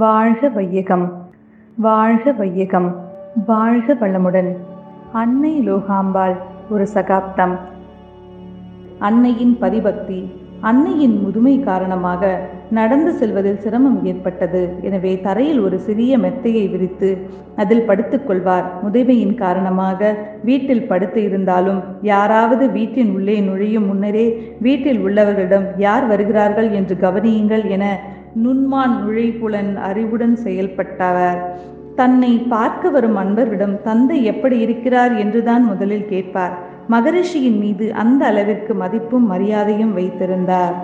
வாழ்க வையகம் வாழ்க வையகம் வாழ்க வளமுடன். அன்னை லோகாம்பாள் ஒரு சகாப்தம். அன்னையின் பரிபக்தி அன்னையின் முதுமை காரணமாக நடந்து செல்வதில் சிரமம் ஏற்பட்டது. எனவே தரையில் ஒரு சிறிய மெத்தையை விரித்து அதில் படுத்துக்கொள்வார் முதுமையின் காரணமாக வீட்டில் படுத்து இருந்தாலும் யாராவது வீட்டின் உள்ளே நுழையும் முன்னரே வீட்டில் உள்ளவர்களிடம் யார் வருகிறார்கள் என்று கவனியுங்கள் என நுண்மான் நுழைப்புலன் அறிவுடன் செயல்பட்டவர். தன்னை பார்க்க வரும் அன்பர்களிடம் தந்தை எப்படி இருக்கிறார்? என்றுதான் முதலில் கேட்பார். மகரிஷியின் மீது அந்த அளவிற்கு மதிப்பும் மரியாதையும் வைத்திருந்தார்.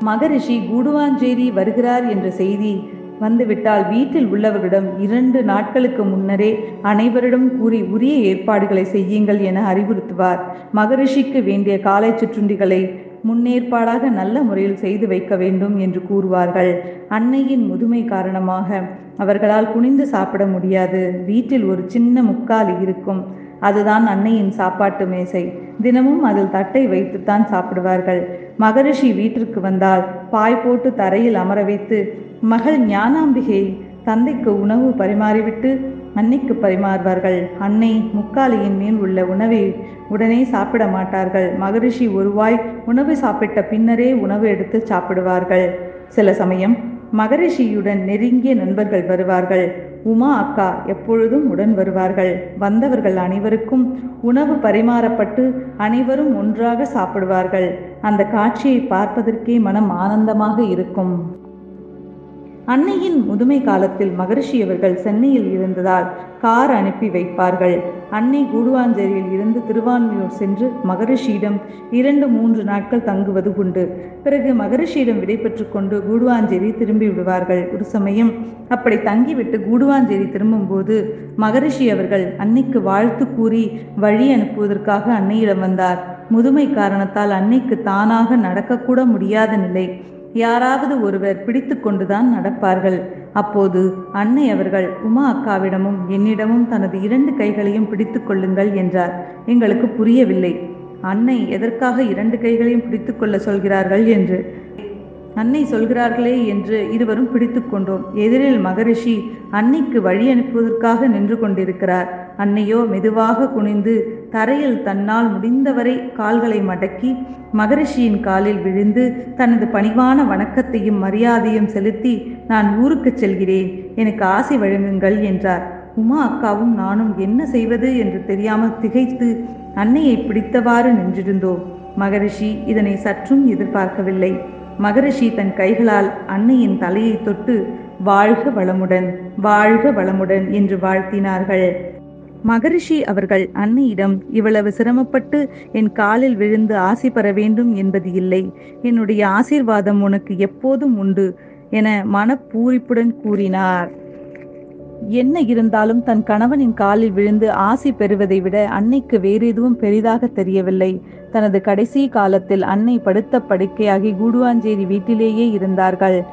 மகரிஷி கூடுவாஞ்சேரி வருகிறார் என்ற செய்தி வந்துவிட்டால் வீட்டில் உள்ளவர்களிடம் இரண்டு நாட்களுக்கு முன்னரே அனைவரிடம் கூறி உரிய ஏற்பாடுகளை செய்யுங்கள் என அறிவுறுத்துவார். மகரிஷிக்கு வேண்டிய காலை சிற்றுண்டிகளை முன்னேற்பாடாக நல்ல முறையில் செய்து வைக்க வேண்டும் என்று கூறுவார்கள். அன்னையின் முதுமை காரணமாக அவர்களால் குனிந்து சாப்பிட முடியாது. வீட்டில் ஒரு சின்ன முக்காலி இருக்கும். அதுதான் அன்னையின் சாப்பாட்டு மேசை. தினமும் அதில் தட்டை வைத்துத்தான் சாப்பிடுவார்கள். மகரிஷி வீட்டிற்கு வந்தால் பாய் போட்டு தரையில் அமர வைத்து மகள் ஞானாம்பிகை தந்தைக்கு உணவு பரிமாறிவிட்டு அன்னைக்கு பரிமாறுவார்கள். அன்னை முக்காலியின் மேல் உள்ள உணவை உடனே சாப்பிட மாட்டார்கள். மகரிஷி ஒருவாய் உணவு சாப்பிட்ட பின்னரே உணவு எடுத்து சாப்பிடுவார்கள். சில சமயம் மகரிஷியுடன் நெருங்கிய நண்பர்கள் வருவார்கள். உமா அக்கா எப்பொழுதும் உடன் வருவார்கள். வந்தவர்கள் அனைவருக்கும் உணவு பரிமாறப்பட்டு அனைவரும் ஒன்றாக சாப்பிடுவார்கள். அந்த காட்சியை பார்ப்பதற்கே மனம் ஆனந்தமாக இருக்கும். அன்னையின் முதுமை காலத்தில் மகரிஷி அவர்கள் சென்னையில் இருந்ததால் கார் அனுப்பி வைப்பார்கள். அன்னை கூடுவாஞ்சேரியில் இருந்து திருவான்மையூர் சென்று மகரிஷியிடம் இரண்டு மூன்று நாட்கள் தங்குவது உண்டு. பிறகு மகரிஷியிடம் விடைபெற்று கொண்டு கூடுவாஞ்சேரி திரும்பி விடுவார்கள். ஒரு சமயம் அப்படி தங்கிவிட்டு கூடுவாஞ்சேரி திரும்பும்போது மகரிஷி அவர்கள் அன்னைக்கு வாழ்த்து கூறி வழி அனுப்புவதற்காக அன்னையிடம் வந்தார். முதுமை காரணத்தால் அன்னைக்கு தானாக நடக்கக்கூட முடியாத நிலை. யாராவது ஒருவர் பிடித்து கொண்டுதான் நடப்பார்கள். அப்போது அன்னை அவர்கள் உமா அக்காவிடமும் என்னிடமும் தனது இரண்டு கைகளையும் பிடித்து கொள்ளுங்கள் என்றார். எங்களுக்கு புரியவில்லை. அன்னை எதற்காக இரண்டு கைகளையும் பிடித்து கொள்ள சொல்கிறார்கள்? என்று. அன்னை சொல்கிறார்களே என்று இருவரும் பிடித்து கொண்டோம். எதிரில் மகரிஷி அன்னைக்கு வழி அனுப்புவதற்காக நின்று கொண்டிருக்கிறார். அன்னையோ மெதுவாக குனிந்து தரையில் தன்னால் முடிந்தவரை கால்களை மடக்கி மகரிஷியின் காலில் விழுந்து தனது பணிவான வணக்கத்தையும் மரியாதையும் செலுத்தி நான் ஊருக்கு செல்கிறேன். எனக்கு ஆசை வழங்குங்கள் என்றார். உமா அக்காவும் நானும் என்ன செய்வது? என்று தெரியாமல் திகைத்து அன்னையை பிடித்தவாறு நின்றிருந்தோம். மகரிஷி இதனை சற்றும் எதிர்பார்க்கவில்லை. மகரிஷி தன் கைகளால் அன்னையின் தலையை தொட்டு வாழ்க வளமுடன் வாழ்க வளமுடன் என்று வாழ்த்தினார்கள். மகரிஷி அவர்கள் அன்னையிடம் இவ்வளவு சிரமப்பட்டு என் காலில் விழுந்து ஆசி பெற வேண்டும் என்பது இல்லை. என்னுடைய ஆசீர்வாதம் உனக்கு எப்போதும் உண்டு என மனப்பூரிப்புடன் கூறினார். என்ன இருந்தாலும் தன் கணவனின் காலில் விழுந்து ஆசி பெறுவதை விட அன்னைக்கு வேறு எதுவும் பெரிதாக தெரியவில்லை. தனது கடைசி காலத்தில் அன்னை படுத்த படுக்கையாகி கூடுவாஞ்சேரி வீட்டிலேயே இருந்தார்கள்.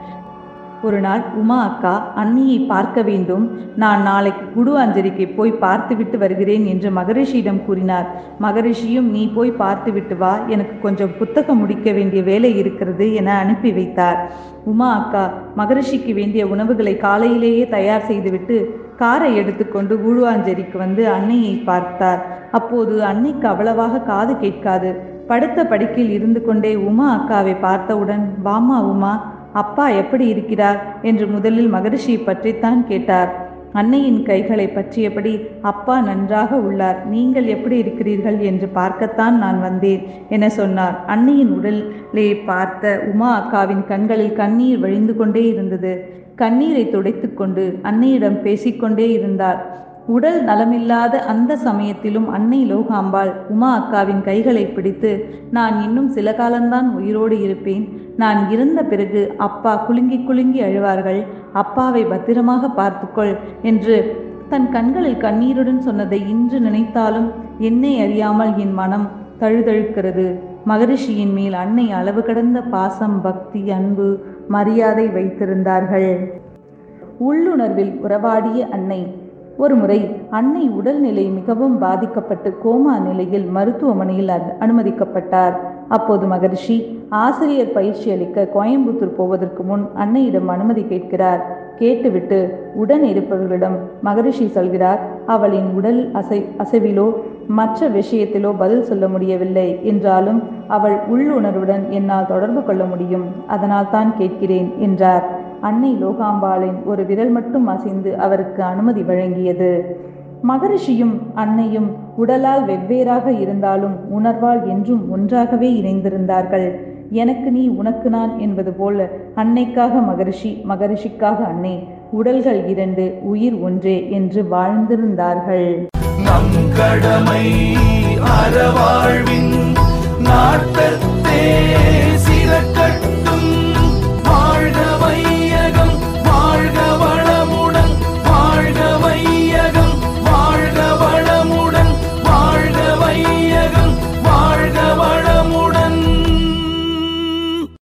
ஒரு நாள் உமா அக்கா அன்னியை பார்க்க வேண்டும். நான் நாளைக்கு குடுவாஞ்சேரிக்கு போய் பார்த்துவிட்டு வருகிறேன் என்று மகரிஷியிடம் கூறினார். மகரிஷியும் நீ போய் பார்த்துவிட்டு வா. எனக்கு கொஞ்சம் புத்தகம் முடிக்க வேண்டிய வேலை இருக்கிறது என அனுப்பி வைத்தார். உமா அக்கா மகரிஷிக்கு வேண்டிய உணவுகளை காலையிலேயே தயார் செய்துவிட்டு காரை எடுத்துக்கொண்டு கூடுவாஞ்சேரிக்கு வந்து அன்னையை பார்த்தார். அப்போது அன்னைக்கு அவ்வளவாக காது கேட்காது. படுத்த படுக்கையில் இருந்து கொண்டே உமா அக்காவை பார்த்தவுடன் வாமா உமா அப்பா எப்படி இருக்கிறார் என்று முதலில் மகரிஷி பற்றித்தான் கேட்டார். அன்னையின் கைகளை பற்றியபடி அப்பா நன்றாக உள்ளார். நீங்கள் எப்படி இருக்கிறீர்கள் என்று பார்க்கத்தான் நான் வந்தேன் என சொன்னார். அன்னையின் உடலை பார்த்த உமா அக்காவின் கண்களில் கண்ணீர் வழிந்து கொண்டே இருந்தது. கண்ணீரை துடைத்து கொண்டு அன்னையிடம் பேசிக்கொண்டே இருந்தார். உடல் நலமில்லாத அந்த சமயத்திலும் அன்னை லோகாம்பாள் உமா அக்காவின் கைகளை பிடித்து நான் இன்னும் சில காலம்தான் உயிரோடு இருப்பேன். நான் இறந்த பிறகு அப்பா குலுங்கி குலுங்கி அழுவார்கள். அப்பாவை பத்திரமாக பார்த்துக்கொள் என்று தன் கண்களில் கண்ணீருடன் சொன்னதை இன்று நினைத்தாலும் என்னை அறியாமல் என் மனம் தழுதழுக்கிறது. மகரிஷியின் மேல் அன்னை அளவு கடந்த பாசம் பக்தி அன்பு மரியாதை வைத்திருந்தார்கள். உள்ளுணர்வில் உறவாடிய அன்னை ஒருமுறை அன்னை உடல்நிலை மிகவும் பாதிக்கப்பட்டு கோமா நிலையில் மருத்துவமனையில் அனுமதிக்கப்பட்டார். அப்போது மகரிஷி ஆசிரியர் பயிற்சி அளிக்க கோயம்புத்தூர் போவதற்கு முன் அன்னையிடம் அனுமதி கேட்கிறார். கேட்டுவிட்டு உடன் இருப்பவர்களிடம் மகரிஷி சொல்கிறார் அவளின் உடல் அசை அசைவிலோ மற்ற விஷயத்திலோ பதில் சொல்ல முடியவில்லை. என்றாலும் அவள் உள்ளுணர்வுடன் என்னால் தொடர்பு கொள்ள முடியும். அதனால் தான் கேட்கிறேன் என்றார். அன்னை லோகாம்பாளின் ஒரு விரல் மட்டும் அசைந்து அவருக்கு அனுமதி வழங்கியது. மகரிஷியும் அன்னையும் உடலால் வெவ்வேறாக இருந்தாலும் உணர்வால் என்றும் ஒன்றாகவே இணைந்திருந்தார்கள். எனக்கு நீ உனக்கு நான் என்பது போல அன்னைக்காக மகரிஷி மகரிஷிக்காக அன்னை உடல்கள் இரண்டு உயிர் ஒன்றே என்று வாழ்ந்திருந்தார்கள். நம் கடமை அறவாழ்வின் நாட்டத்தே சில கட்ட